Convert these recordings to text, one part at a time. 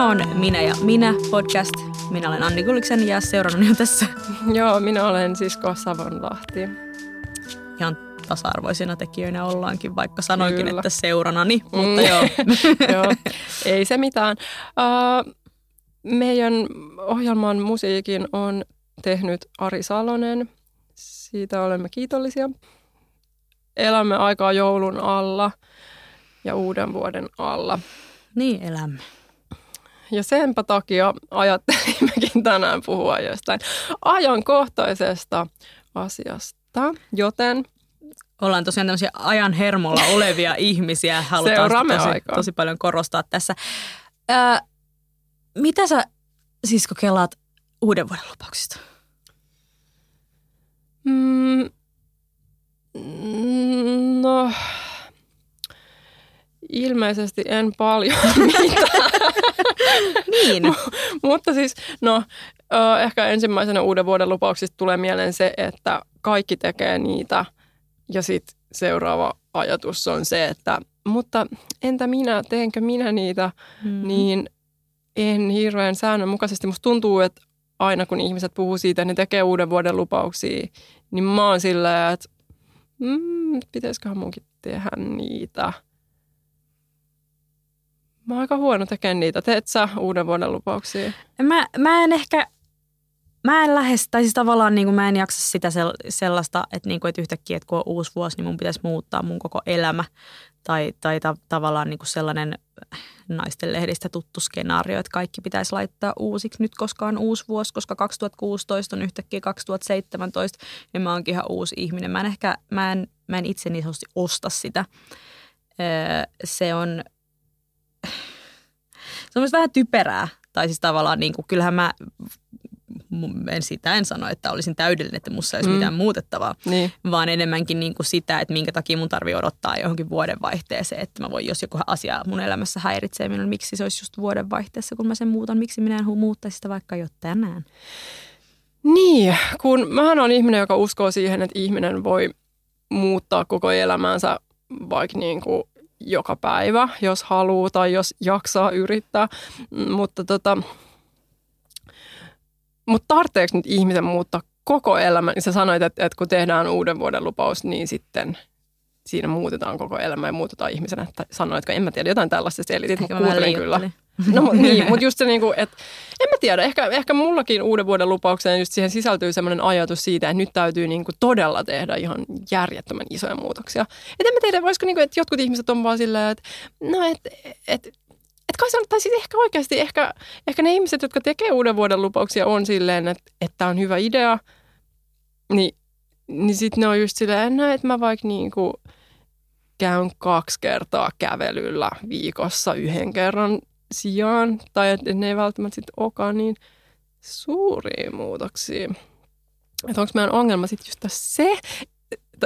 Tämä on Minä ja minä podcast. Minä olen Anni Kuliksen ja seurannani on tässä Joo, minä olen sisko Savonlahti. ihan tasa-arvoisina tekijöinä ollaankin, vaikka sanoinkin, Kyllä. että seuranani. Mm. Mutta joo, Joo, ei se mitään. Uh, meidän ohjelman musiikin on tehnyt Ari Salonen. Siitä olemme kiitollisia. Elämme aikaa joulun alla ja uuden vuoden alla. niin elämme. Ja senpä takia ajattelimmekin tänään puhua jostain ajankohtaisesta asiasta. Joten Ollaan tosiaan tämmöisiä ajan hermolla olevia ihmisiä. Halutaan tosi, aikaa. tosi paljon korostaa tässä. Ää, mitä sä siis kelaat uuden vuoden lupauksista? Mm, mm, no, ilmeisesti en paljon mitään. Niin. Mutta siis, no, ö, ehkä ensimmäisenä uuden vuoden lupauksista tulee mieleen se, että kaikki tekee niitä. Ja sitten seuraava ajatus on se, että mutta entä minä, teenkö minä niitä, Mm. niin en hirveän säännönmukaisesti. Musta tuntuu, että aina kun ihmiset puhuu siitä, että ne tekee uuden vuoden lupauksia, niin mä oon silleen, että mm, pitäisiköhän munkin tehdä niitä. Mä oon aika huono tekemään niitä. Teet sä uuden vuoden lupauksia? Mä, mä en ehkä, mä en lähes, tai siis tavallaan niin kuin mä en jaksa sitä sel- sellaista, että, niin kuin, että yhtäkkiä, että kun on uusi vuosi, niin mun pitäisi muuttaa mun koko elämä. Tai, tai ta- tavallaan niin kuin sellainen naisten lehdistä tuttu skenaario, että kaikki pitäisi laittaa uusiksi nyt, koska on uusi vuosi, koska 2016 on yhtäkkiä 2017, niin mä oonkin ihan uusi ihminen. Mä en ehkä, mä en, mä en itse niin osta sitä. Öö, se on, se on myös vähän typerää. Tai siis tavallaan niin kuin, kyllähän mä, en sitä en sano, että olisin täydellinen, että musta ei olisi Mm. mitään muutettavaa, Niin. vaan enemmänkin niin kuin sitä, että minkä takia mun tarvii odottaa johonkin vuodenvaihteeseen, että mä voin, jos joku asia mun elämässä häiritsee minun, miksi se olisi just vuodenvaihteessa, kun mä sen muutan, miksi minä en hu- muuttaisi sitä vaikka jo tänään. Niin, kun mähän on ihminen, joka uskoo siihen, että ihminen voi muuttaa koko elämänsä vaikka niin kuin joka päivä, jos haluaa tai jos jaksaa yrittää. Mm, Mutta tota, mutta tarvitseeko nyt ihmisen muuttaa koko elämän? Niin sä sanoit, että, että kun tehdään uuden vuoden lupaus, niin sitten siinä muutetaan koko elämä ja muutetaan ihmisenä. Että sanoitko, en mä tiedä, jotain tällaista selitit, mutta kuuntelin kyllä. No niin, mutta just se niinku, että en mä tiedä, ehkä, ehkä mullakin uuden vuoden lupaukseen just siihen sisältyy sellainen ajatus siitä, että nyt täytyy niinku todella tehdä ihan järjettömän isoja muutoksia. Et en mä tiedä, voisiko niinku, että jotkut ihmiset on vaan silleen, että no et, et, et kai on, tai siis ehkä oikeasti, ehkä, ehkä ne ihmiset, jotka tekee uuden vuoden lupauksia on silleen, että että on hyvä idea, niin, niin sitten ne on just silleen, no että mä vaikka niinku käyn kaksi kertaa kävelyllä viikossa yhden kerran sijaan, tai että ne ei välttämättä sitten olekaan niin suuria muutoksia. Että onko meidän ongelma sitten just se,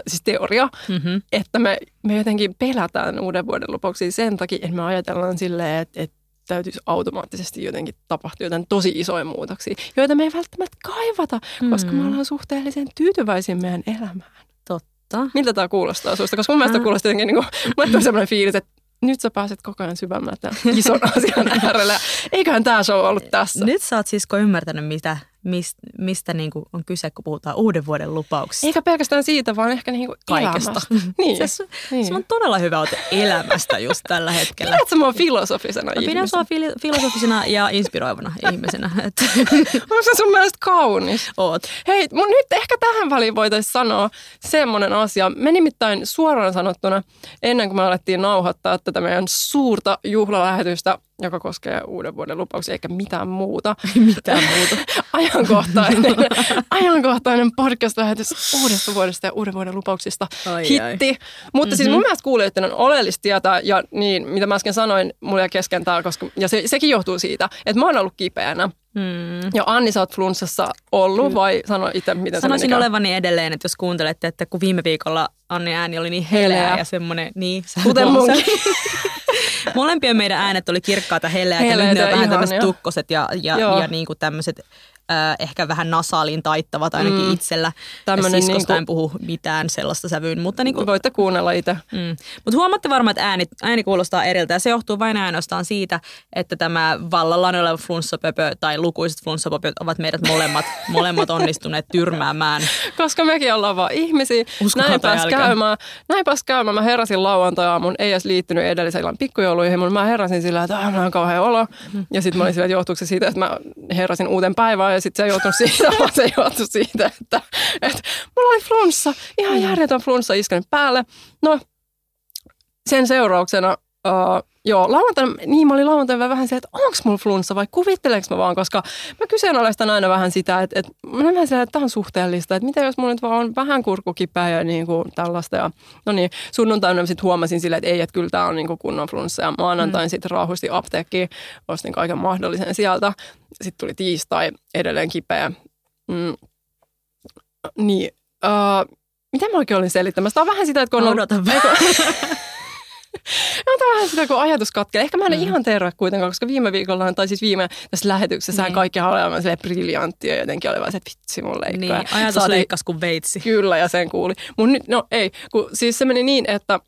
siis teoria, Mm-hmm. että me, me jotenkin pelätään uuden vuoden lupauksia sen takia, että me ajatellaan silleen, että, että täytyisi automaattisesti jotenkin tapahtua jotain tosi isoja muutoksia, joita me ei välttämättä kaivata, koska me Mm. ollaan suhteellisen tyytyväisiä meidän elämään. Totta. Miltä tämä kuulostaa susta? Koska mun mielestä kuulostaa jotenkin, niin kuin, mulle tulee sellainen fiilis, että nyt sä pääset koko ajan syvemmälle tämän ison asian äärelle. Eiköhän tämä show ollut tässä. Nyt sä oot sisko ymmärtänyt, mitä, mistä, mistä niin kuin on kyse, kun puhutaan uuden vuoden lupauksista. Eikä pelkästään siitä, vaan ehkä niin kuin Kaikesta. elämästä. Niin. Se, niin. se on todella hyvä ote elämästä just tällä hetkellä. Pidät sä mua filosofisena Mä pidän sua fili- filosofisena ja inspiroivana ihmisenä. Onko se sun mielestä kaunis? oot. Hei, mun nyt ehkä tähän väliin voitaisiin sanoa semmoinen asia. Me nimittäin suoraan sanottuna, ennen kuin me alettiin nauhoittaa tätä meidän suurta juhlalähetystä, joka koskee uuden vuoden lupauksia eikä mitään muuta. Mitään muuta. ajankohtainen, ajankohtainen podcast-lähetys uudesta vuodesta ja uuden vuoden lupauksista. Ai, Hitti. ai. Mutta siis Mhm. mun mielestä kuulijoiden on oleellista tietää, ja niin, mitä mä äsken sanoin, mulla jäi kesken tää, koska, ja se, sekin johtuu siitä, että mä oon ollut kipeänä. Hmm. Ja Anni, sä oot flunssassa ollut, vai sano itse, miten Sanoisin se olevani edelleen, että jos kuuntelette, että kun viime viikolla Anni ääni oli niin heleä, Heleä. ja semmoinen, niin. sä- Kuten munkin. Molempien meidän äänet oli kirkkaata heleää, ja nyt ne on vähän tämmöiset tukkoset ja, ja, Joo. ja niin kuin tämmöiset äh, ehkä vähän nasaalin taittava tai ainakin Mm. itsellä. Tämmönen Siskosta niinku- en puhu mitään sellaista sävyyn, mutta niin kuin, Voitte kuunnella itse. Mm. Mutta huomaatte varmaan, että ääni, ääni kuulostaa eriltä ja se johtuu vain ainoastaan siitä, että tämä vallallaan oleva flunssapöpö tai lukuiset flunssapöpöt ovat meidät molemmat, molemmat onnistuneet tyrmäämään. Koska mekin ollaan vaan ihmisiä. Uskokaa näin pääs käymään. Näin pääs käymään. Mä heräsin lauantai-aamun, ei edes liittynyt edellisen illan pikkujouluihin, mutta mä heräsin sillä, että ah, on kauhean olo. Ja sitten mä olin sillä, että johtuuko se siitä, että mä heräsin uuden päivään ja sitten se johtunut siitä, se johtui siitä, että, että mulla oli flunssa, ihan järjetön flunssa iskenyt päälle. No, sen seurauksena Uh, joo, lauantaina, niin mä olin lauantaina vähän se, että onko mulla flunssa vai kuvittelenko mä vaan, koska mä kyseenalaistan aina vähän sitä, että, että mä olen vähän sellainen, että tämä on suhteellista, että mitä jos mulla nyt vaan on vähän kurkukipää ja niin kuin tällaista. Ja, no niin, sunnuntaina sitten huomasin silleen, että ei, että kyllä tämä on niin kuin kunnon flunssa ja maanantain mm. sitten raahusti apteekkiin, ostin kaiken mahdollisen sieltä. Sitten tuli tiistai, edelleen kipeä. Mm. Niin, uh, mitä mä oikein olin selittämässä? Tämä on vähän sitä, että kun on Odotan vähän. No, tämä on vähän sitä, kun ajatus katkeaa. Ehkä mä en mm. ihan terve kuitenkaan, koska viime viikolla, tai siis viime tässä lähetyksessä, niin. Kaikki oli aivan silleen briljanttia ja jotenkin oli vaan se, että vitsi mun leikkaa. Niin, Ja ajatus saatiin- leikkas kuin veitsi. Kyllä, ja sen kuuli. Mun nyt, no ei, kun siis se meni niin, että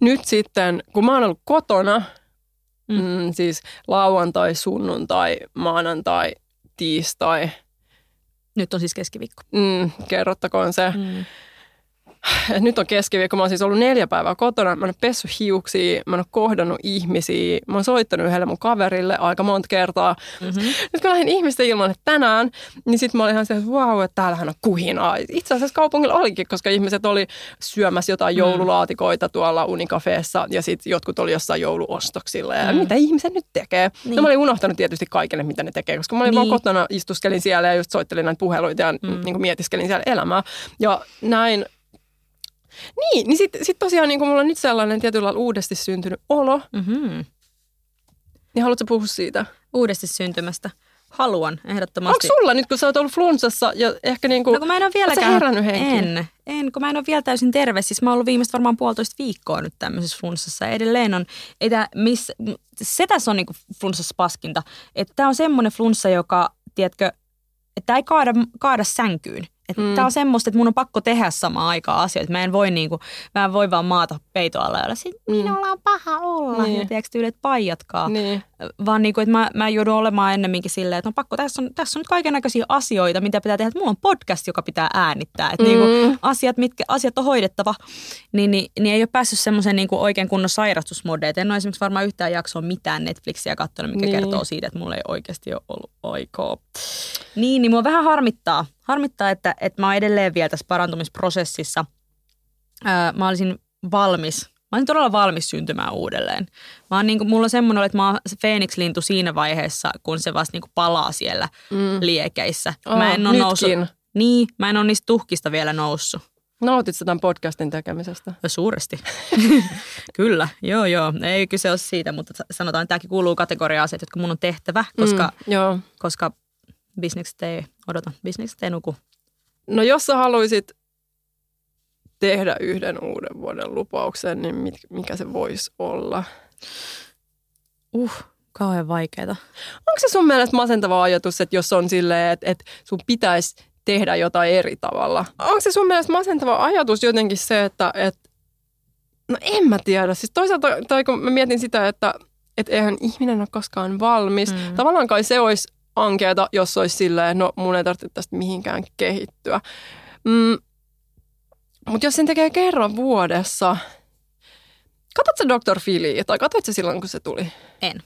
nyt sitten, kun mä oon ollut kotona. Mm. Mm, siis lauantai, sunnuntai, maanantai, tiistai, Nyt on siis keskiviikko. mm, kerrottakoon se. Mm. Nyt on keskiviikko, mä oon siis ollut neljä päivää kotona, mä oon pessyt hiuksia, mä oon kohdannut ihmisiä, mä oon soittanut yhdelle mun kaverille aika monta kertaa. Mm-hmm. Nyt kun lähdin ihmisten ilman että tänään, niin sitten mä olin ihan se, että vau, että täällähän on kuhinaa. Itse asiassa kaupungilla olikin, koska ihmiset oli syömässä jotain Mm. joululaatikoita tuolla unikafeessa ja sitten jotkut oli jossain jouluostoksilla. Ja Mm. mitä ihmiset nyt tekee? Niin. No mä olin unohtanut tietysti kaikille, mitä ne tekee, koska mä olin niin. vaan kotona, istuskelin siellä ja just soittelin näitä puheluita ja mm. Mm. niin kuin mietiskelin siellä elämää. Ja näin niin, niin sitten sit tosiaan niin mulla on nyt sellainen tietyllä lailla uudesti syntynyt olo, Mm-hmm. niin haluatko puhua siitä? Uudesti syntymästä. Haluan Onko ehdottomasti. sulla nyt, kun sä oot ollut flunssassa ja ehkä niin kuin, No kun mä en ole vieläkään... herännyt henkiin? En, en, kun mä en ole vielä täysin terve. Siis mä oon ollut viimeistä varmaan puolitoista viikkoa nyt tämmöisessä flunssassa. Edelleen on, ei tää, miss, se tässä on niinku flunssassa paskinta. Että tää on semmoinen flunssa, joka, tiedätkö, että ei kaada, kaada sänkyyn. Että Mm. Tää on semmoista, että mun on pakko tehdä samaan aikaan asioita. Mä en voi, niinku, mä en voi vaan maata peitoalla ja olla Mm. minulla on paha olla. Niin. Ja tiedätkö, tyylit paijatkaa niin. Vaan niin kuin, että mä, mä joudun olemaan ennemminkin silleen, että on pakko, tässä on, tässä on nyt kaiken näköisiä asioita, mitä pitää tehdä. Että mulla on podcast, joka pitää äänittää. Että mm. niin kuin, asiat, mitkä, asiat on hoidettava, niin, niin, niin ei ole päässyt semmoisen niin kuin oikein kunnon sairastusmodeen. En ole esimerkiksi varmaan yhtään jaksoa mitään Netflixiä katsonut, mikä niin. kertoo siitä, että mulla ei oikeasti ole ollut aikaa. Niin, niin mua vähän harmittaa. Harmittaa, että, että mä oon edelleen vielä tässä parantumisprosessissa. Öö, mä olisin valmis Mä olin todella valmis syntymään uudelleen. Mä oon niinku, mulla on semmoinen, että mä oon se Phoenix-lintu siinä vaiheessa, kun se vasta niinku palaa siellä Mm. liekeissä. Oh, mä en nytkin. noussut, niin, mä en ole niistä tuhkista vielä noussut. Nautit sä tämän podcastin tekemisestä? Ja Suuresti. Kyllä, joo joo. Ei kyse ole siitä, mutta sa- sanotaan, että tämäkin kuuluu kategoriaan asiat, jotka mun on tehtävä, koska, Mm, joo. koska bisnekset ei odota, bisnekset ei nuku. No jos sä haluaisit tehdä yhden uuden vuoden lupauksen, niin mit, mikä se voisi olla? Uh, kauhean vaikeeta. Onko se sun mielestä masentava ajatus, että jos on silleen, että, että sun pitäisi tehdä jotain eri tavalla? Onko se sun mielestä masentava ajatus jotenkin se, että, että no en mä tiedä. Siis toisaalta, tai kun mä mietin sitä, että, että eihän ihminen ole koskaan valmis. Mm. Tavallaan kai se olisi ankeeta, jos olisi silleen, no mun ei tarvitse tästä mihinkään kehittyä. Mm, mutta jos sen tekee kerran vuodessa, katsotko Dr. Philly, tai katsoit sä silloin, kun se tuli? En.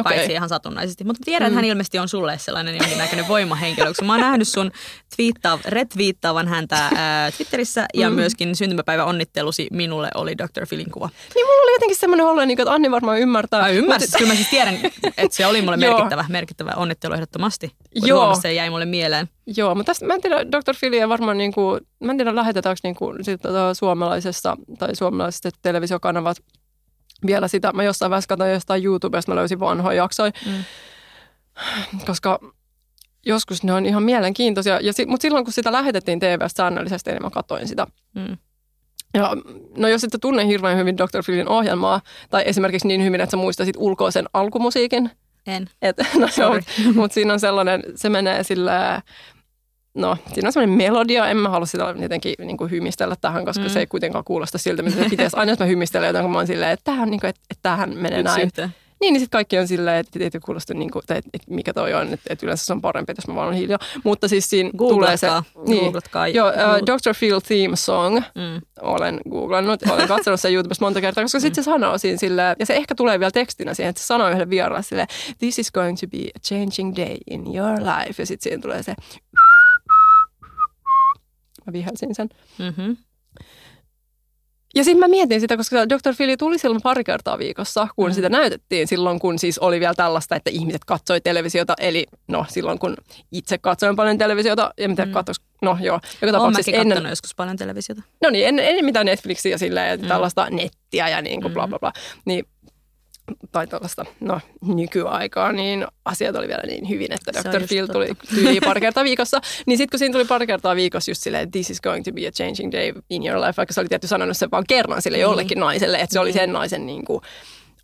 Okei. Paitsi ihan satunnaisesti. Mutta tiedän, että Mm. hän ilmeisesti on sulle sellainen jonkinnäköinen voimahenkilö. Koska mä oon nähnyt sun twiittaa, retviittaavan häntä ää, Twitterissä ja Mm. myöskin syntymäpäivä onnittelusi minulle oli Dr. Philin kuva. Niin mulla oli jotenkin semmoinen olo, niin että Anni varmaan ymmärtää. Mä ymmärsin, kyllä mä siis tiedän, että se oli mulle merkittävä, merkittävä onnittelu ehdottomasti. Joo. se jäi mulle mieleen. Joo, mutta tästä, mä en tiedä, Dr. Phillyä varmaan, niin kuin, mä en tiedä lähetetäänkö niin kuin, sit, tota, suomalaisessa tai suomalaiset televisiokanavat vielä sitä. Mä jossain vaiheessa katsoin jostain YouTubesta, mä löysin vanhoja jaksoja, Mm. koska joskus ne on ihan mielenkiintoisia. Ja si, mutta silloin, kun sitä lähetettiin TVstä säännöllisesti, niin mä katsoin sitä. Mm. Ja, no jos et tunne hirveän hyvin Dr. Philin ohjelmaa, tai esimerkiksi niin hyvin, että sä muistaisit ulkoa sen alkumusiikin, En. Et, no, Sorry. mutta mut siinä on sellainen, se menee sillä no siinä on sellainen melodia, en mä halua sitä jotenkin niin kuin hymistellä tähän, koska mm. se ei kuitenkaan kuulosta siltä, mitä se pitäisi. Aina jos mä hymistelen jotain, kun mä oon silleen, että tämähän, niin kuin, että, että tämähän menee Yksi näin. yhteen. Niin, niin sitten kaikki on silleen, että ei kuulosta, niin kuin, että, että mikä toi on, että, että yleensä se on parempi, jos mä vaan on hiljaa. Mutta siis siinä tulee se... Niin, Googlatkaa. joo, uh, Dr. Phil Theme Song, Mm. olen googlannut, olen katsonut sen YouTubesta monta kertaa, koska sitten se sanoo siinä silleen, ja se ehkä tulee vielä tekstinä siihen, että se sanoo yhden vieraan silleen, this is going to be a changing day in your life, ja sitten siihen tulee se, mä vihelsin sen. Mm-hmm. Ja sitten mä mietin sitä, koska Dr. Phil tuli silloin pari kertaa viikossa, kun mm. sitä näytettiin silloin, kun siis oli vielä tällaista, että ihmiset katsoi televisiota. Eli no silloin, kun itse katsoin paljon televisiota, ja mitä mm. katsois, no joo, joka tapauksessa mäkin ennen, joskus paljon televisiota. no niin, ennen, ennen mitään Netflixiä ja silleen, Mm. tällaista nettiä ja niin kuin bla Mm. bla bla, niin tai tällaista, no nykyaikaa, niin asiat oli vielä niin hyvin, että Se Dr. Phil tuli tyyliin pari kertaa viikossa. Niin sitten kun siinä tuli pari kertaa viikossa just silleen, this is going to be a changing day in your life, vaikka se oli tietty sanonut sen vaan kerran sille Niin. jollekin naiselle, että se oli Niin. sen naisen niin kuin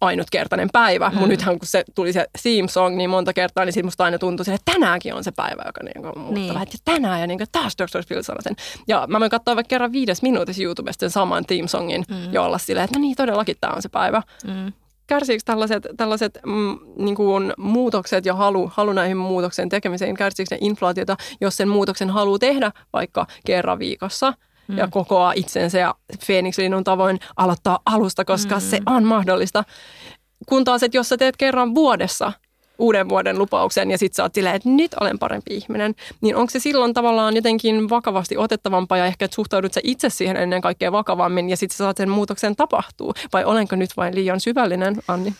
ainutkertainen päivä. Mm. Mun nythän kun se tuli se theme song niin monta kertaa, niin siitä musta aina tuntui sille, että tänäänkin on se päivä, joka niin on muuttava. Niin. Että tänään ja niin kuin, taas Dr. Phil sanoi sen. Ja mä voin katsoa vaikka kerran viides minuutissa YouTubesta sen saman theme songin mm. ja olla silleen, että no niin, todellakin tämä on se päivä Mm. Kärsiikö tällaiset, tällaiset mm, niin kuin muutokset ja halu, halu näihin muutoksen tekemiseen, kärsiikö ne inflaatiota, jos sen muutoksen haluaa tehdä vaikka kerran viikossa mm. ja kokoaa itsensä ja Phoenix-linnun tavoin aloittaa alusta, koska mm. se on mahdollista. Kun taas, että jos sä teet kerran vuodessa uuden vuoden lupauksen ja sitten sä oot silleen, että nyt olen parempi ihminen, niin onko se silloin tavallaan jotenkin vakavasti otettavampaa ja ehkä, että suhtaudut sä itse siihen ennen kaikkea vakavammin ja sitten sä saat sen muutoksen tapahtuu? Vai olenko nyt vain liian syvällinen, Anni?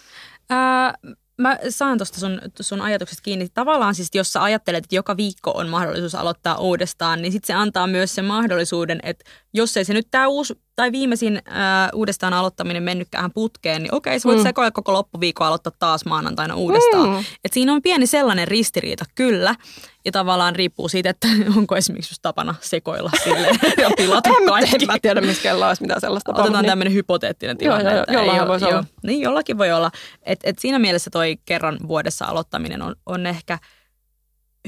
Ää, mä saan tuosta sun, sun ajatukset kiinni. Tavallaan siis, jos sä ajattelet, että joka viikko on mahdollisuus aloittaa uudestaan, niin sitten se antaa myös sen mahdollisuuden, että jos ei se nyt tämä uusi tai viimeisin ää, uudestaan aloittaminen mennytkään putkeen, niin okei, sä voit Mm. sekoilla koko loppuviikon aloittaa taas maanantaina uudestaan. Mm. Et siinä on pieni sellainen ristiriita, kyllä. Ja tavallaan riippuu siitä, että onko esimerkiksi just tapana sekoilla silleen ja pilata En kaikki. en mä tiedä, missä kello olisi mitään sellaista Otetaan tapahtunut. tämmöinen hypoteettinen tilanne. joo, että jollain ei voisi olla. Niin, jollakin voi olla. Et, et siinä mielessä toi kerran vuodessa aloittaminen on, on ehkä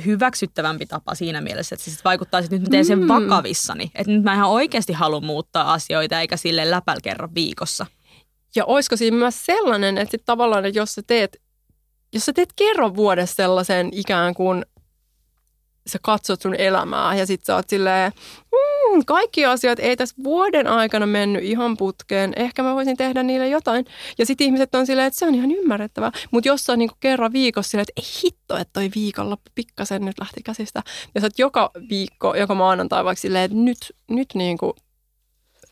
hyväksyttävämpi tapa siinä mielessä, että se sit vaikuttaa, että nyt mä teen sen Mm. vakavissani. Että nyt mä ihan oikeasti haluan muuttaa asioita, eikä sille läpäl kerran viikossa. Ja olisiko siinä myös sellainen, että sit tavallaan, että jos sä teet, jos sä teet kerran vuodessa sellaisen ikään kuin sä katsot sun elämää ja sit sä oot silleen, hmm, kaikki asiat ei tässä vuoden aikana mennyt ihan putkeen, ehkä mä voisin tehdä niille jotain. Ja sitten ihmiset on silleen, että se on ihan ymmärrettävää. Mutta jos on niinku kerran viikossa silleen, että ei hitto, että toi viikonloppu pikkasen nyt lähti käsistä. Ja sä oot joka viikko, joka maanantai vaikka silleen, että nyt, nyt niinku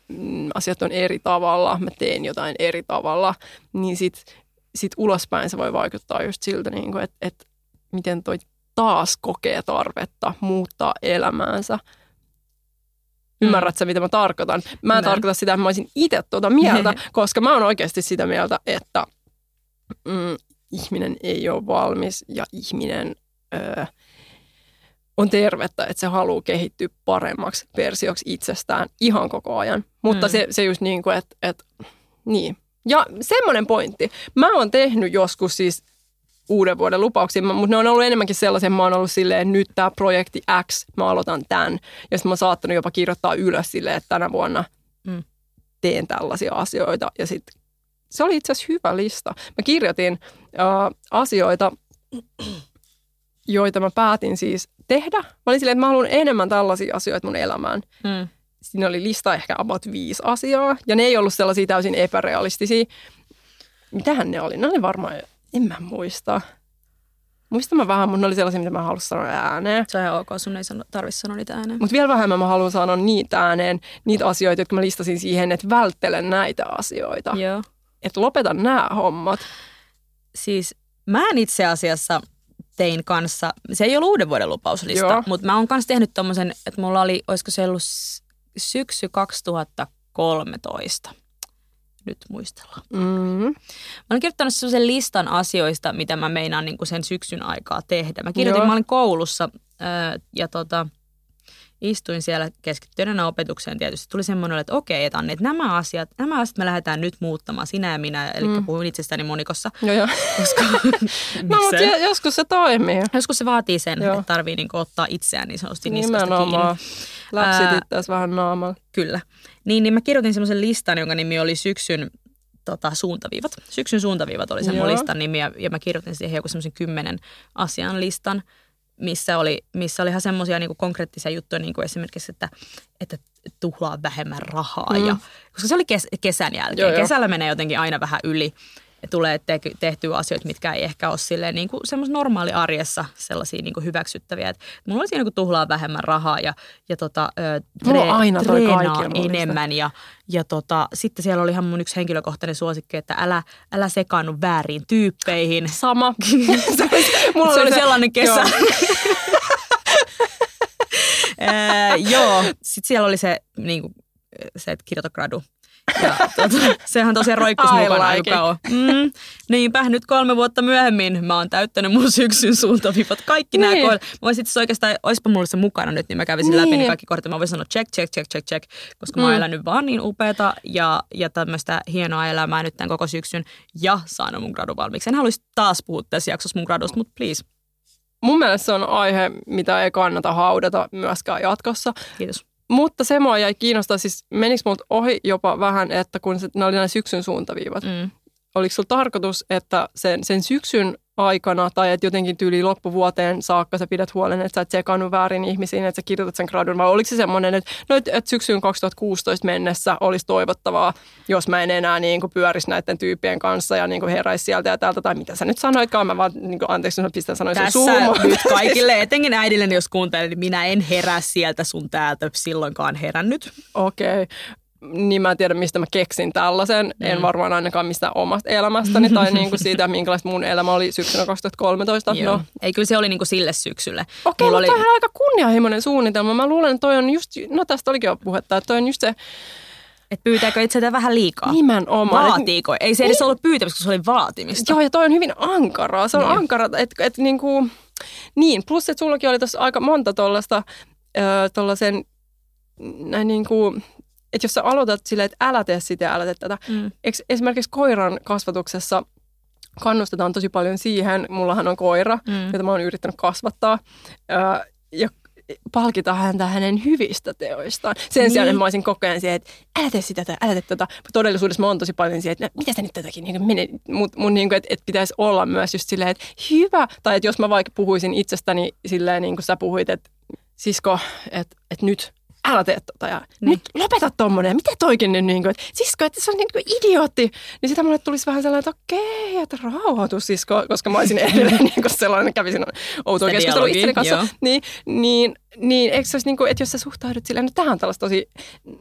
mm, asiat on eri tavalla, mä teen jotain eri tavalla, niin sit, sit ulospäin se voi vaikuttaa just siltä, niin kuin, että, että miten toi taas kokee tarvetta muuttaa elämäänsä. Ymmärrät sä, mitä mä tarkoitan? Mä en Näin. tarkoita sitä, että mä olisin itse tuota mieltä, koska mä oon oikeasti sitä mieltä, että mm, ihminen ei ole valmis ja ihminen öö, on tervettä, että se haluaa kehittyä paremmaksi versioksi itsestään ihan koko ajan. Mutta Mm. se, se just niin kuin, että, että niin. Ja semmoinen pointti. Mä oon tehnyt joskus siis uuden vuoden lupauksia, mutta ne on ollut enemmänkin sellaisia, mä oon ollut silleen, että nyt tämä projekti X, mä aloitan tämän. Ja sitten mä oon saattanut jopa kirjoittaa ylös silleen, että tänä vuonna Mm. teen tällaisia asioita. Ja sitten se oli itse asiassa hyvä lista. Mä kirjoitin äh, asioita, joita mä päätin siis tehdä. Mä olin silleen, että mä haluan enemmän tällaisia asioita mun elämään. Mm. Siinä oli lista ehkä about viisi asiaa, ja ne ei ollut sellaisia täysin epärealistisia. Mitähän ne oli? Ne oli varmaan, en mä muista. Muistan mä vähän, mutta ne oli sellaisia, mitä mä halusin sanoa ääneen. Se on ihan ok, sun ei sano, tarvitse sanoa niitä ääneen. Mutta vielä vähemmän mä haluan sanoa niitä ääneen, niitä asioita, jotka mä listasin siihen, että välttelen näitä asioita. Joo. Että lopetan nämä hommat. Siis mä en itse asiassa tein kanssa, se ei ollut uuden vuoden lupauslista, Joo. mutta mä oon kanssa tehnyt tommosen, että mulla oli, olisiko se ollut syksy 2013. Nyt muistellaan. Mm. Mä olen kirjoittanut sellaisen listan asioista, mitä mä meinaan niin kuin sen syksyn aikaa tehdä. Mä kirjoitin, Joo. mä olin koulussa ää, ja tota, istuin siellä keskittyneenä opetukseen tietysti. Tuli semmoinen, että okei, että Anni, että nämä asiat, nämä asiat me lähdetään nyt muuttamaan, sinä ja minä, eli mm. puhuin itsestäni monikossa. Joo, joo. Koska, no, mutta joskus se toimii. Joskus se vaatii sen, joo. että tarvii niin ottaa itseään niin sanotusti niskasta Nimenomaan. kiinni. Läpsitit tässä vähän naamalla. Kyllä. Niin, niin mä kirjoitin semmoisen listan, jonka nimi oli syksyn tota, suuntaviivat. Syksyn suuntaviivat oli se mun listan nimi ja, ja mä kirjoitin siihen joku semmoisen kymmenen asian listan, missä oli, missä oli ihan semmoisia niin konkreettisia juttuja, niin kuin esimerkiksi, että, että tuhlaa vähemmän rahaa. Mm. Ja, koska se oli kes, kesän jälkeen. Joo, Kesällä jo. menee jotenkin aina vähän yli tulee te- tehtyä asioita, mitkä ei ehkä ole silleen niin kuin normaali arjessa sellaisia niin kuin hyväksyttäviä. Et mulla olisi niin kuin tuhlaa vähemmän rahaa ja, ja tota, tre- aina treenaa enemmän. Ja, ja tota, sitten siellä oli ihan mun yksi henkilökohtainen suosikki, että älä, älä sekaannu väärin tyyppeihin. Sama. se, mulla se oli se, sellainen kesä. Joo. joo, sitten siellä oli se, niin kuin, se että kirjoita gradu. Ja tuota, sehän tosiaan roikkus mukana aika kauan. Mm, niinpä, nyt kolme vuotta myöhemmin mä oon täyttänyt mun syksyn suuntaviivat. Kaikki niin. nämä kohdat. Mä voisin itse oikeastaan, oispa mulle se mukana nyt, niin mä kävisin niin. läpi ne kaikki kohdat. Mä voisin sanoa check, check, check, check, check, koska mm. mä oon mm. elänyt vaan niin upeata ja, ja tämmöistä hienoa elämää nyt tämän koko syksyn ja saanut mun gradu valmiiksi. En haluaisi taas puhua tässä jaksossa mun gradusta, mutta please. Mun mielestä se on aihe, mitä ei kannata haudata myöskään jatkossa. Kiitos. Mutta se mua jäi kiinnostaa, siis menikö multa ohi jopa vähän, että kun se, ne oli nämä syksyn suuntaviivat. Mm. Oliko sulla tarkoitus, että sen, sen syksyn aikana tai että jotenkin tyyli loppuvuoteen saakka sä pidät huolen, että sä et sekannut väärin ihmisiin, että sä kirjoitat sen gradun, vai oliko se semmoinen, että, no, että, että syksyyn 2016 mennessä olisi toivottavaa, jos mä en enää niin kuin pyörisi näiden tyyppien kanssa ja niin kuin heräisi sieltä ja täältä, tai mitä sä nyt sanoitkaan, mä vaan, niin kuin, anteeksi, mä pistän sanoin Tässä sun nyt kaikille, etenkin äidille, jos kuuntelee, niin minä en herää sieltä sun täältä silloinkaan herännyt. Okei. Okay niin mä en tiedä, mistä mä keksin tällaisen. Mm. En varmaan ainakaan mistä omasta elämästäni tai niin kuin siitä, minkälaista mun elämä oli syksynä 2013. Joo. No. Ei, kyllä se oli niin kuin sille syksylle. Okei, mutta oli... on aika kunnianhimoinen suunnitelma. Mä luulen, että toi on just, no tästä olikin jo puhetta, että toi on just se, että pyytääkö itseltä vähän liikaa? Nimenomaan. Vaatiiko? Ei se edes niin. ollut pyytämistä, koska se oli vaatimista. Joo, ja toi on hyvin ankaraa. Se on niin. ankaraa, että et, niinku, niin. Plus, että sullakin oli tuossa aika monta tuollaista, tuollaisen, näin niin kuin, että jos sä aloitat silleen, että älä tee sitä ja älä tee tätä. Mm. esimerkiksi koiran kasvatuksessa kannustetaan tosi paljon siihen. Mullahan on koira, mm. jota mä oon yrittänyt kasvattaa. ja palkita häntä hänen hyvistä teoistaan. Sen niin. sijaan, että mä olisin koko ajan siihen, että älä tee sitä tai älä tee tätä. Todellisuudessa mä oon tosi paljon siihen, että mitä sä nyt tätäkin niin menee. Mut, mun niin kuin, että, että pitäisi olla myös just silleen, että hyvä. Tai että jos mä vaikka puhuisin itsestäni silleen, niin kuin sä puhuit, että sisko, että, että nyt älä tee tota ja niin. nyt lopeta tommonen ja miten toikin nyt niin kuin, että sisko, että se on niin kuin idiootti. Niin sitä mulle tulisi vähän sellainen, että okei, että rauhoitu sisko, koska mä olisin edelleen niin kuin sellainen, kävisin outoa keskustelua itseni kanssa. Joo. Niin, niin niin, eikö se olisi niin kuin, että jos sä suhtaudut silleen, no tähän on tällaista tosi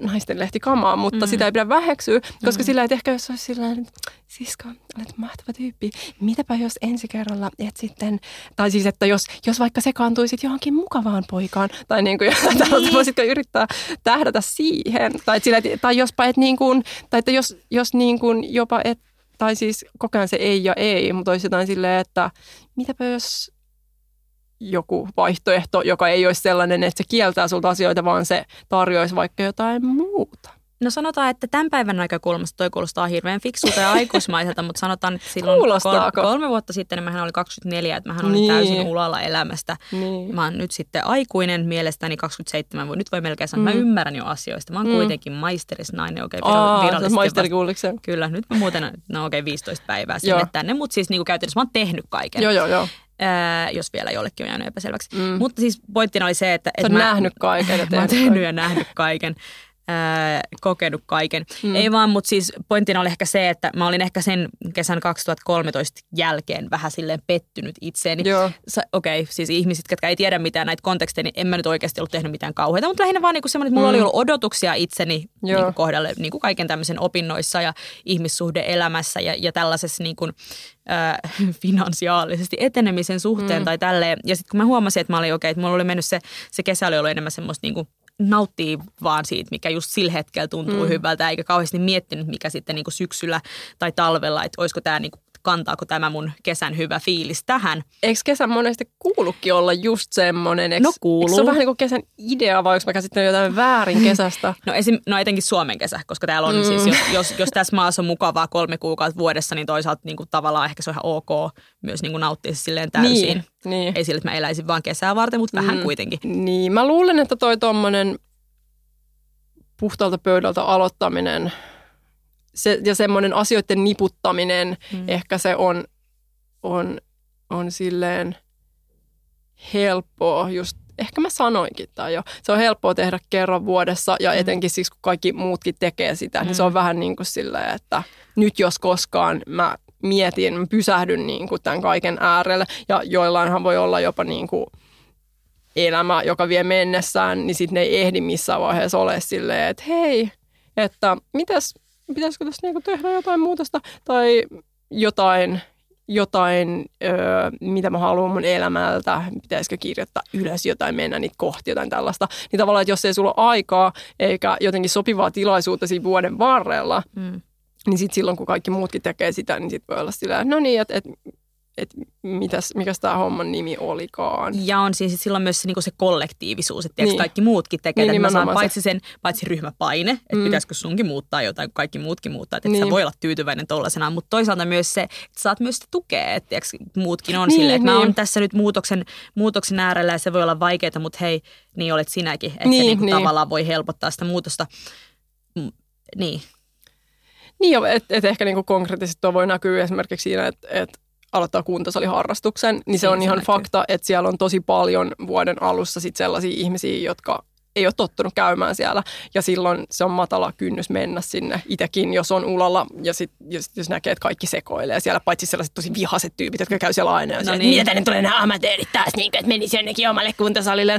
naisten lehtikamaa, mutta mm. sitä ei pidä väheksyä, koska mm. sillä että ehkä jos olisi silleen, että sisko, olet mahtava tyyppi, mitäpä jos ensi kerralla et sitten, tai siis että jos, jos vaikka sekaantuisit johonkin mukavaan poikaan, tai niin kuin niin. voisitko yrittää tähdätä siihen, tai, sillä, tai jospa et niin kuin, tai että jos, jos niin kuin jopa et, tai siis koko ajan se ei ja ei, mutta olisi jotain silleen, että mitäpä jos joku vaihtoehto, joka ei olisi sellainen, että se kieltää sulta asioita, vaan se tarjoaisi vaikka jotain muuta. No sanotaan, että tämän päivän näkökulmasta toi kuulostaa hirveän fiksulta ja aikuismaiselta, mutta sanotaan, että silloin kol- kolme vuotta sitten niin mähän oli 24, että mähän olin niin. täysin ulalla elämästä. Niin. Mä oon nyt sitten aikuinen mielestäni 27, voi, nyt voi melkein sanoa, mm. mä ymmärrän jo asioista. Mä oon mm. kuitenkin maisterisnainen, okei, okay, Aa, virallisesti. Kyllä, nyt mä muuten, no okei, okay, 15 päivää sinne joo. tänne, mutta siis niin kuin käytännössä mä oon tehnyt kaiken. Joo, joo, joo. Ää, jos vielä jollekin on jäänyt epäselväksi. Mm. Mutta siis pointtina oli se, että... Sä et mä, nähnyt kaiken mä oon tehnyt ja nähnyt kaiken ää, kokenut kaiken. Mm. Ei vaan, mutta siis pointtina oli ehkä se, että mä olin ehkä sen kesän 2013 jälkeen vähän silleen pettynyt itseeni. Okei, okay, siis ihmiset, jotka ei tiedä mitään näitä konteksteja, niin en mä nyt oikeasti ollut tehnyt mitään kauheita, mutta lähinnä vaan niinku semmoinen, että mulla mm. oli ollut odotuksia itseni niinku kohdalle niinku kaiken tämmöisen opinnoissa ja ihmissuhdeelämässä ja, ja tällaisessa niinku, äh, finansiaalisesti etenemisen suhteen mm. tai tälleen. Ja sitten kun mä huomasin, että mä olin okei, okay, että mulla oli mennyt se, se kesä oli ollut enemmän semmoista niinku nauttii vaan siitä, mikä just sillä hetkellä tuntuu mm. hyvältä, eikä kauheasti miettinyt, mikä sitten niin kuin syksyllä tai talvella, että olisiko tämä niin kuin kantaako tämä mun kesän hyvä fiilis tähän. Eikö kesän monesti kuulukin olla just semmoinen? Eikö, No kuuluu. Eikö se ole vähän niin kuin kesän idea vai onko mä käsittänyt jotain väärin kesästä? No, esim, no etenkin Suomen kesä, koska täällä on mm. siis, jos, jos, jos tässä maassa on mukavaa kolme kuukautta vuodessa, niin toisaalta niin kuin, tavallaan ehkä se on ihan ok myös niin kuin nauttia silleen täysin. Niin, niin. Ei sille, että mä eläisin vaan kesää varten, mutta vähän Mm. kuitenkin. Niin, mä luulen, että toi tommonen puhtaalta pöydältä aloittaminen se, ja semmoinen asioiden niputtaminen, Mm. ehkä se on, on, on silleen helppoa just, ehkä mä sanoinkin tai jo, se on helppoa tehdä kerran vuodessa ja Mm. etenkin siksi, kun kaikki muutkin tekee sitä, niin se Mm. on vähän niin kuin silleen, että nyt jos koskaan mä mietin, mä pysähdyn niin kuin tämän kaiken äärelle ja joillainhan voi olla jopa niin kuin elämä, joka vie mennessään, niin sitten ne ei ehdi missään vaiheessa ole silleen, että hei, että mitäs, pitäisikö tässä niinku tehdä jotain muutosta tai jotain, jotain öö, mitä mä haluan mun elämältä, pitäisikö kirjoittaa ylös jotain, mennä niitä kohti, jotain tällaista. Niin tavallaan, että jos ei sulla ole aikaa eikä jotenkin sopivaa tilaisuutta siinä vuoden varrella, Mm. niin sitten silloin, kun kaikki muutkin tekee sitä, niin sitten voi olla sillä no niin, että et, et, mitäs, mikäs tämä homman nimi olikaan. Ja on siis silloin myös se, niin se kollektiivisuus, että niin. Niin. kaikki muutkin tekee. Niin, Niin, se. paitsi, sen, paitsi ryhmäpaine, että Mm. pitäisikö sunkin muuttaa jotain, kun kaikki muutkin muuttaa. Että niin. Niin. sä voi olla tyytyväinen tollasenaan, mutta toisaalta myös se, että saat myös sitä tukea. Että tiiäks, muutkin on Niin, niin, silleen, että niin. mä niin. oon tässä nyt muutoksen, muutoksen äärellä ja se voi olla vaikeaa, mutta hei, niin olet sinäkin. Että Niin, se niin, niin. tavallaan voi helpottaa sitä muutosta. Niin. Niin, että et ehkä niinku konkreettisesti tuo voi näkyä esimerkiksi siinä, että et aloittaa kuntosaliharrastuksen, niin se on ihan näkyy. fakta, että siellä on tosi paljon vuoden alussa sit sellaisia ihmisiä, jotka ei ole tottunut käymään siellä. Ja silloin se on matala kynnys mennä sinne itsekin, jos on ulalla. Ja sitten jos, jos näkee, että kaikki sekoilee siellä, paitsi sellaiset tosi vihaset tyypit, jotka käy siellä aina. Ja No niin. niin. Mitä tänne tulee nämä amatöörit taas, niin kuin, että menisi jonnekin omalle kuntosalille.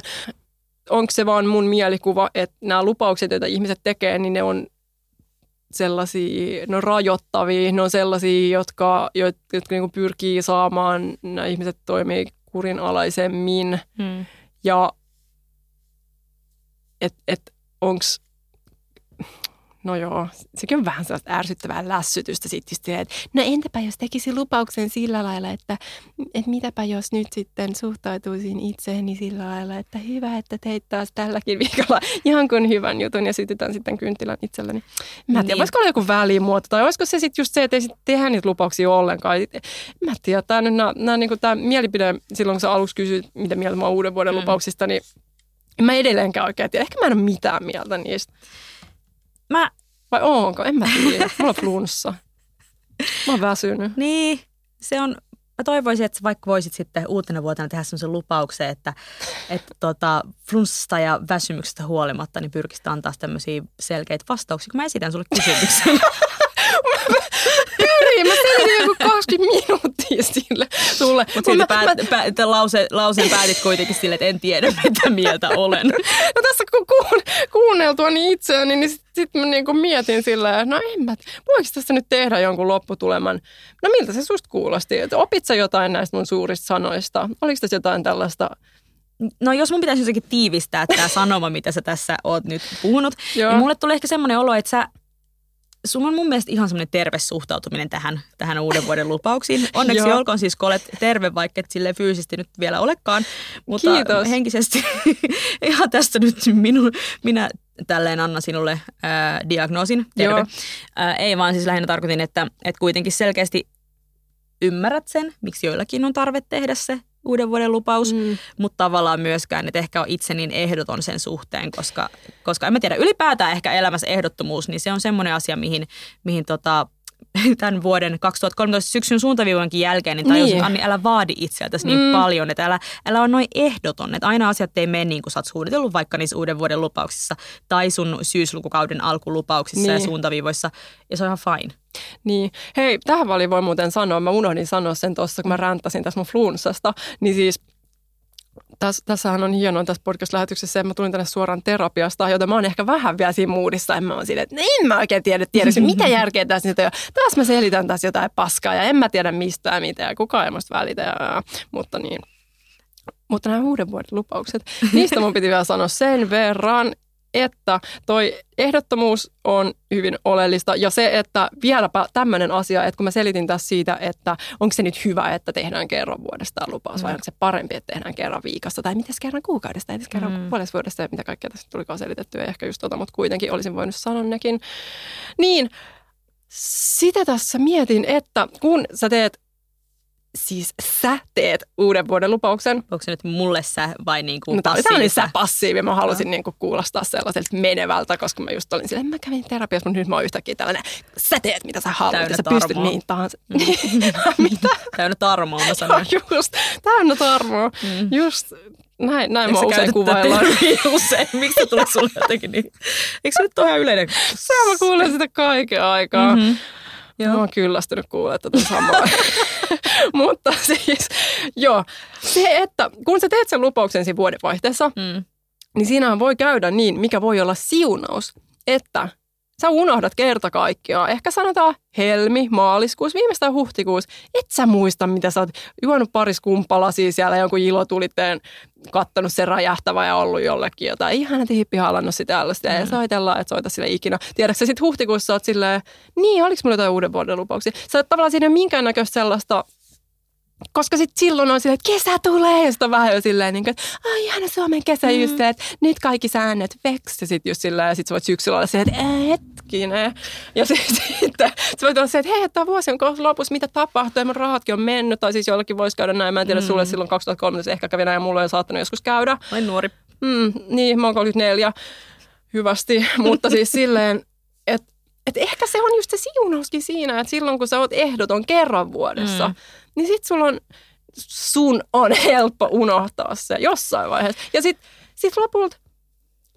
Onko se vaan mun mielikuva, että nämä lupaukset, joita ihmiset tekee, niin ne on sellaisia, ne on rajoittavia, ne on sellaisia, jotka, jotka, jotka niinku pyrkii saamaan nämä ihmiset toimii kurinalaisemmin. Mm. Ja että et, onks, no joo, sekin on vähän sellaista ärsyttävää lässytystä sitten just että no entäpä jos tekisi lupauksen sillä lailla, että, että mitäpä jos nyt sitten suhtautuisin itseeni sillä lailla, että hyvä, että teit taas tälläkin viikolla jonkun hyvän jutun ja sytytän sitten kynttilän itselleni. Mä en tiedä, Niin. voisiko olla joku välimuoto tai olisiko se sitten just se, että ei sit tehdä niitä lupauksia ollenkaan. Mä en tiedä, tämä, nyt, nää, nää, niinku, tämä mielipide, silloin kun sä aluksi kysyit, mitä mieltä mä oon uuden vuoden Mm. lupauksista, niin en mä edelleenkään oikein tiedä. Ehkä mä en ole mitään mieltä niistä. Mä, Vai onko? En mä tiedä. Mulla on flunssa. Mä oon väsynyt. niin, se on, mä toivoisin, että vaikka voisit sitten uutena vuotena tehdä sellaisen lupauksen, että, että tota, flunssasta ja väsymyksestä huolimatta niin pyrkisit antaa tämmöisiä selkeitä vastauksia, kun mä esitän sulle kysymyksen. Pyrin, mä selin joku 20 minuuttia sille sulle. Mutta silti mä, päät, mä, pä, pä, lause, lauseen päätit kuitenkin sille, että en tiedä, mitä mieltä olen. no tässä kun kuun, kuunneltuani itseäni, niin sitten sit mä niinku mietin sillä että no en mä, voiko tässä nyt tehdä jonkun lopputuleman? No miltä se susta kuulosti? Että opit sä jotain näistä mun suurista sanoista? Oliko tässä jotain tällaista? No jos mun pitäisi jotenkin tiivistää tämä sanoma, mitä sä tässä oot nyt puhunut, Joo. niin mulle tulee ehkä semmoinen olo, että sä sun on mun mielestä ihan semmoinen terve suhtautuminen tähän, tähän uuden vuoden lupauksiin. Onneksi olkoon siis, kun olet terve, vaikka et sille fyysisesti nyt vielä olekaan. Mutta Kiitos. henkisesti ihan tästä nyt minun, minä tälleen annan sinulle ää, diagnoosin. Terve. Joo. Ää, ei vaan siis lähinnä tarkoitin, että, että kuitenkin selkeästi ymmärrät sen, miksi joillakin on tarve tehdä se uuden vuoden lupaus, Mm. mutta tavallaan myöskään, että ehkä on itse niin ehdoton sen suhteen, koska, koska en mä tiedä, ylipäätään ehkä elämässä ehdottomuus, niin se on semmoinen asia, mihin, mihin tota, tämän vuoden 2013 syksyn suuntaviivojenkin jälkeen, niin tajusin, Niin. Anni, älä vaadi itseltäsi niin Mm. paljon, että älä, älä ole noin ehdoton, että aina asiat ei mene niin kuin sä oot suunnitellut vaikka niissä uuden vuoden lupauksissa tai sun syyslukukauden alkulupauksissa ja Niin. suuntaviivoissa, ja se on ihan fine. Niin. Hei, tähän väliin voi muuten sanoa, mä unohdin sanoa sen tuossa, kun mä ränttäsin tässä mun flunssasta, niin siis Täs, tässähän on hienoa tässä podcast-lähetyksessä, että mä tulin tänne suoraan terapiasta, joten mä oon ehkä vähän vielä siinä moodissa, että mä oon silleen, että en mä oikein tiedä, tiedä mitä järkeä tässä nyt on. Taas mä selitän tässä jotain paskaa ja en mä tiedä mistään mitään ja kukaan ei musta välitä. Ja, mutta niin. Mutta nämä uuden vuoden lupaukset, niistä mun piti vielä sanoa sen verran, että toi ehdottomuus on hyvin oleellista ja se, että vieläpä tämmöinen asia, että kun mä selitin tässä siitä, että onko se nyt hyvä, että tehdään kerran vuodesta tämä lupaus mm. vai onko se parempi, että tehdään kerran viikossa tai miten kerran kuukaudesta, tai kerran mm. puolesta vuodesta ja mitä kaikkea tässä tulikaan selitettyä ja ehkä just tota, mutta kuitenkin olisin voinut sanoa nekin. Niin, sitä tässä mietin, että kun sä teet siis sä teet uuden vuoden lupauksen. Onko se nyt mulle sä vai niin kuin no, tämä oli sä passiivi. Mä halusin no. niin kuin kuulostaa sellaiselta menevältä, koska mä just olin silleen, mä kävin terapiassa, mutta nyt mä oon yhtäkkiä tällainen, sä teet mitä sä haluat täynnä ja sä pystyt mihin tahansa. mitä? Täynnä tarmoa mä sanoin. just, täynnä tarmoa. Mm. Just näin, näin Eikö mä usein kuvaillaan. usein? Miksi se tulee sulle jotenkin niin? Eikö se nyt ole ihan yleinen? Sä mä kuulen sitä kaiken aikaa. Mm-hmm. Joo. Mä oon kyllästynyt kuulemaan tätä samaa. Mutta siis, joo. Se, että kun sä teet sen lupauksen siinä vuodenvaihteessa, mm. niin siinähän voi käydä niin, mikä voi olla siunaus, että sä unohdat kerta kaikkiaan. Ehkä sanotaan helmi, maaliskuus, viimeistään huhtikuus. Et sä muista, mitä sä oot juonut paris kumppalasia siellä jonkun ilotulitteen kattonut sen räjähtävä ja ollut jollekin jotain. Ihana hippihaalannut sitä tällaista mm. ja soitellaan, että soita sille ikinä. Tiedätkö sä sitten huhtikuussa oot silleen, niin, oliko mulla jotain uuden vuoden lupauksia? Sä oot tavallaan siinä minkäännäköistä sellaista koska sitten silloin on silleen, että kesä tulee, ja sitten on vähän jo silleen, niin kuin, että ai ihana Suomen kesä mm. just, että nyt kaikki säännöt veks, ja sitten just silleen, ja sitten sä voit syksyllä olla silleen, että hetkinen. Ja sitten sit, sä voit olla se, että hei, tämä vuosi on kohta lopussa, mitä tapahtuu, ja mun rahatkin on mennyt, tai siis jollakin voisi käydä näin, mä en tiedä, mm. sulle silloin 2013 ehkä kävi näin, ja mulla on saattanut joskus käydä. Olen nuori. Mm, niin, mä oon 34, hyvästi, mutta siis silleen, että et ehkä se on just se siunauskin siinä, että silloin kun sä oot ehdoton kerran vuodessa, mm niin sit sulla on, sun on helppo unohtaa se jossain vaiheessa. Ja sit, sit lopulta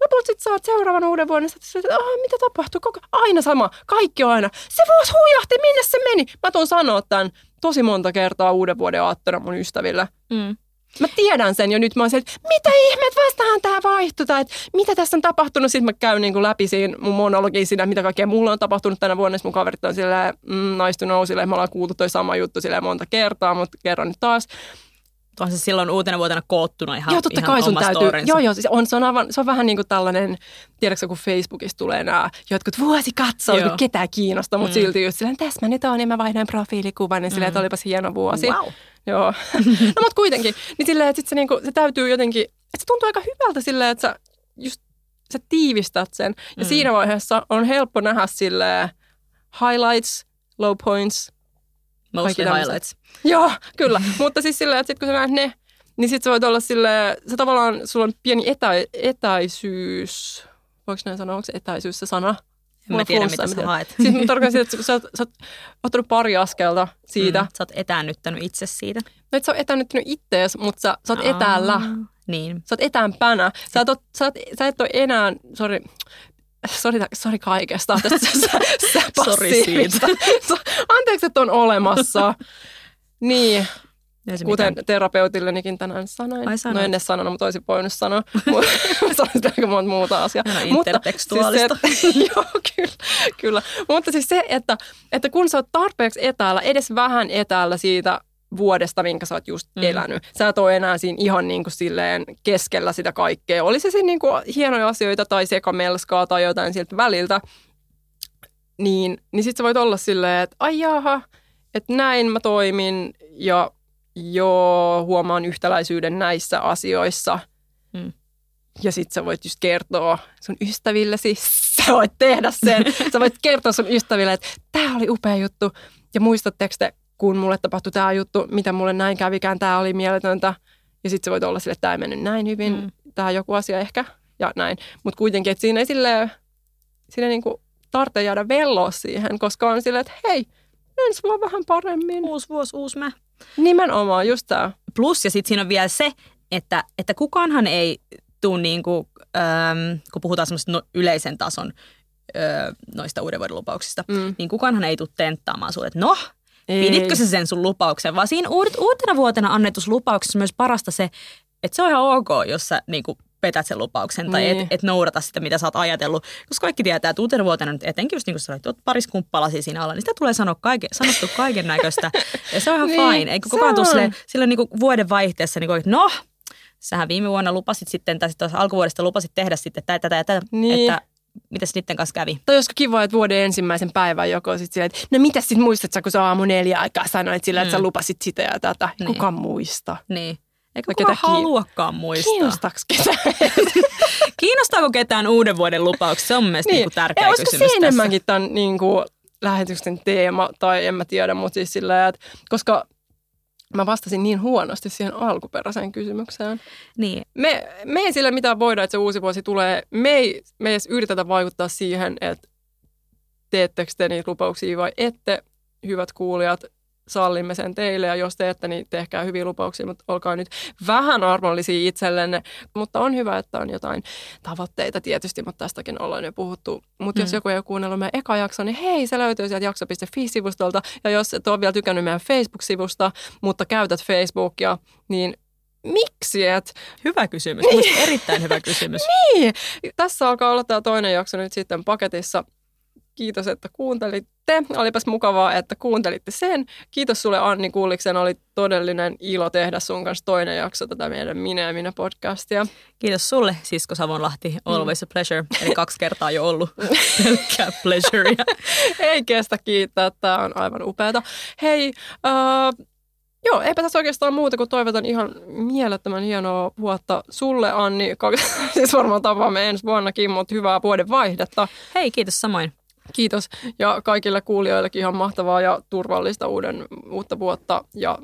Lopulta sit saat seuraavan uuden vuoden, että että mitä tapahtuu, koko, aina sama, kaikki on aina. Se vuosi huijahti, minne se meni? Mä tuun sanoa tämän tosi monta kertaa uuden vuoden aattona mun ystäville. Mm. Mä tiedän sen jo nyt. Mä oon se, että mitä ihmeet vastahan tää vaihtui, tai että mitä tässä on tapahtunut. Sitten mä käyn niin kuin läpi siinä mun monologiin siinä, mitä kaikkea mulla on tapahtunut tänä vuonna. Mun kaverit on silleen, mm, naistu nousille. Me ollaan kuultu toi sama juttu silleen monta kertaa, mutta kerron nyt taas on se silloin uutena vuotena koottuna ihan Joo, totta ihan kai sun täytyy. Storinsa. Joo, joo, siis on, se, on aivan, se on vähän niin kuin tällainen, tiedätkö kun Facebookissa tulee nämä jotkut vuosikatsaus, kun ketään kiinnostaa, mutta mm. silti just silleen, tässä mä nyt on, ja mä vaihdan profiilikuvan, niin silleen, että mm. olipas hieno vuosi. Wow. Joo. no mutta kuitenkin, niin silleen, että sit se, niinku, se täytyy jotenkin, että se tuntuu aika hyvältä silleen, että sä just sä tiivistät sen. Ja mm. siinä vaiheessa on helppo nähdä silleen highlights, low points. Mostly highlights. Joo, kyllä. Mutta siis silleen, että sit kun sä näet ne, niin sit sä voit olla silleen, se tavallaan, sulla on pieni etä, etäisyys, voiko näin sanoa, onko se etäisyys se sana? En mä tiedä, mitä sä haet. Siis mä tarkoitan että sä oot, sä oot ottanut pari askelta siitä. Mm, sä oot etäännyttänyt itse siitä. No et sä oot etäännyttänyt ittees, mutta sä, sä oot etäällä. Niin. Sä oot etäänpänä. Sä, oot, sä, oot, sä et ole enää, sori, sori, sori kaikesta. sori siitä. Anteeksi, että on olemassa. Niin, Kuten terapeutillenikin tänään sanoin. Ai. No en edes sanonut, mutta olisin voinut sanoa. Sanoisin aika monta muuta asiaa. No, intertekstuaalista. Siis se, joo, kyllä, kyllä. Mutta siis se, että, että kun sä oot tarpeeksi etäällä, edes vähän etäällä siitä vuodesta, minkä sä oot just mm. elänyt. Sä et ole enää siinä ihan niin kuin silleen keskellä sitä kaikkea. Oli se siinä niin kuin hienoja asioita tai sekamelskaa tai jotain sieltä väliltä. Niin, niin sit sä voit olla silleen, että ai jaha, että näin mä toimin ja joo, huomaan yhtäläisyyden näissä asioissa. Mm. Ja sit sä voit just kertoa sun ystävillesi, sä voit tehdä sen. sä voit kertoa sun ystäville, että tämä oli upea juttu. Ja muistatteko te, kun mulle tapahtui tämä juttu, mitä mulle näin kävikään, tämä oli mieletöntä. Ja sitten sä voit olla sille, että tämä ei mennyt näin hyvin, mm. tämä joku asia ehkä, ja näin. Mutta kuitenkin, että siinä ei silleen, siinä niinku tarvitse jäädä velloa siihen, koska on silleen, että hei, ensi vuonna vähän paremmin. Uusi vuosi, uusi mä. Nimenomaan, just tämä. Plus, ja sitten siinä on vielä se, että, että kukaanhan ei tule, niin kuin, ähm, kun puhutaan semmoista no, yleisen tason noista uuden vuoden lupauksista, mm. niin kukaanhan ei tule tenttaamaan sinulle, että no, ei. piditkö se sen sun lupauksen, vaan siinä uutena vuotena annetussa lupauksessa myös parasta se, että se on ihan ok, jos sä niin kuin, petät sen lupauksen tai niin. et, et noudata sitä, mitä sä oot ajatellut. Koska kaikki tietää, että uutena vuotena nyt etenkin just niin sä olet, pariskumppalasi siinä alla, niin sitä tulee sanoa kaike, sanottu kaiken näköistä. Ja se on ihan niin, fine. Eikö kukaan tule sille, sille niin vuoden vaihteessa, niin kuin, että no, sähän viime vuonna lupasit sitten, tai sitten alkuvuodesta lupasit tehdä sitten tätä ja tätä, Niin. että mitäs niiden kanssa kävi? Tai olisiko kiva, että vuoden ensimmäisen päivän joko sit silleen, että no mitä sitten muistat sä, kun sä aamu neljä aikaa sanoit sillä, että sä Mm. lupasit sitä ja tätä. Niin. Kuka muista? Niin. Ketä kiin- haluakaan muistaa? Kiinnostaako ketään? Kiinnostaako ketään uuden vuoden lupaukset? Se on mun mielestä niin. niin tärkeä Ja kysymys se tässä. enemmänkin tämän niin kuin, lähetyksen teema, tai en mä tiedä, mutta siis sillä, että koska mä vastasin niin huonosti siihen alkuperäiseen kysymykseen. Niin. Me, me ei sillä mitään voida, että se uusi vuosi tulee. Me ei, me ei edes yritetä vaikuttaa siihen, että teettekö te niitä lupauksia vai ette, hyvät kuulijat, sallimme sen teille ja jos teette, niin tehkää hyviä lupauksia, mutta olkaa nyt vähän armollisia itsellenne. Mutta on hyvä, että on jotain tavoitteita tietysti, mutta tästäkin ollaan jo puhuttu. Mutta mm. jos joku ei ole kuunnellut meidän eka jakso, niin hei, se löytyy sieltä jakso.fi-sivustolta. Ja jos et ole vielä tykännyt meidän Facebook-sivusta, mutta käytät Facebookia, niin miksi et? Hyvä kysymys. Niin. erittäin hyvä kysymys. Niin, tässä alkaa olla tämä toinen jakso nyt sitten paketissa. Kiitos, että kuuntelitte. Olipas mukavaa, että kuuntelitte sen. Kiitos sulle Anni Kulliksen. Oli todellinen ilo tehdä sun kanssa toinen jakso tätä meidän Minä ja Minä podcastia. Kiitos sulle, Sisko Savonlahti. Always a pleasure. Eli kaksi kertaa jo ollut pelkkää pleasurea. Ei kestä kiittää, tämä on aivan upeata. Hei, äh, joo, eipä tässä oikeastaan muuta kuin toivotan ihan mielettömän hienoa vuotta sulle Anni. Siis varmaan tapaamme ensi vuonnakin, mutta hyvää vuoden vaihdetta. Hei, kiitos samoin. Kiitos ja kaikille kuulijoillekin ihan mahtavaa ja turvallista uuden, uutta vuotta ja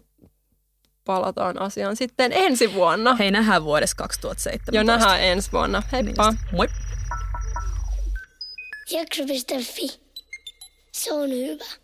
palataan asiaan sitten ensi vuonna. Hei, nähdään vuodessa 2017. Ja nähdään ensi vuonna. Heippa! Niin. Moi. Jakso.fi. Se on hyvä.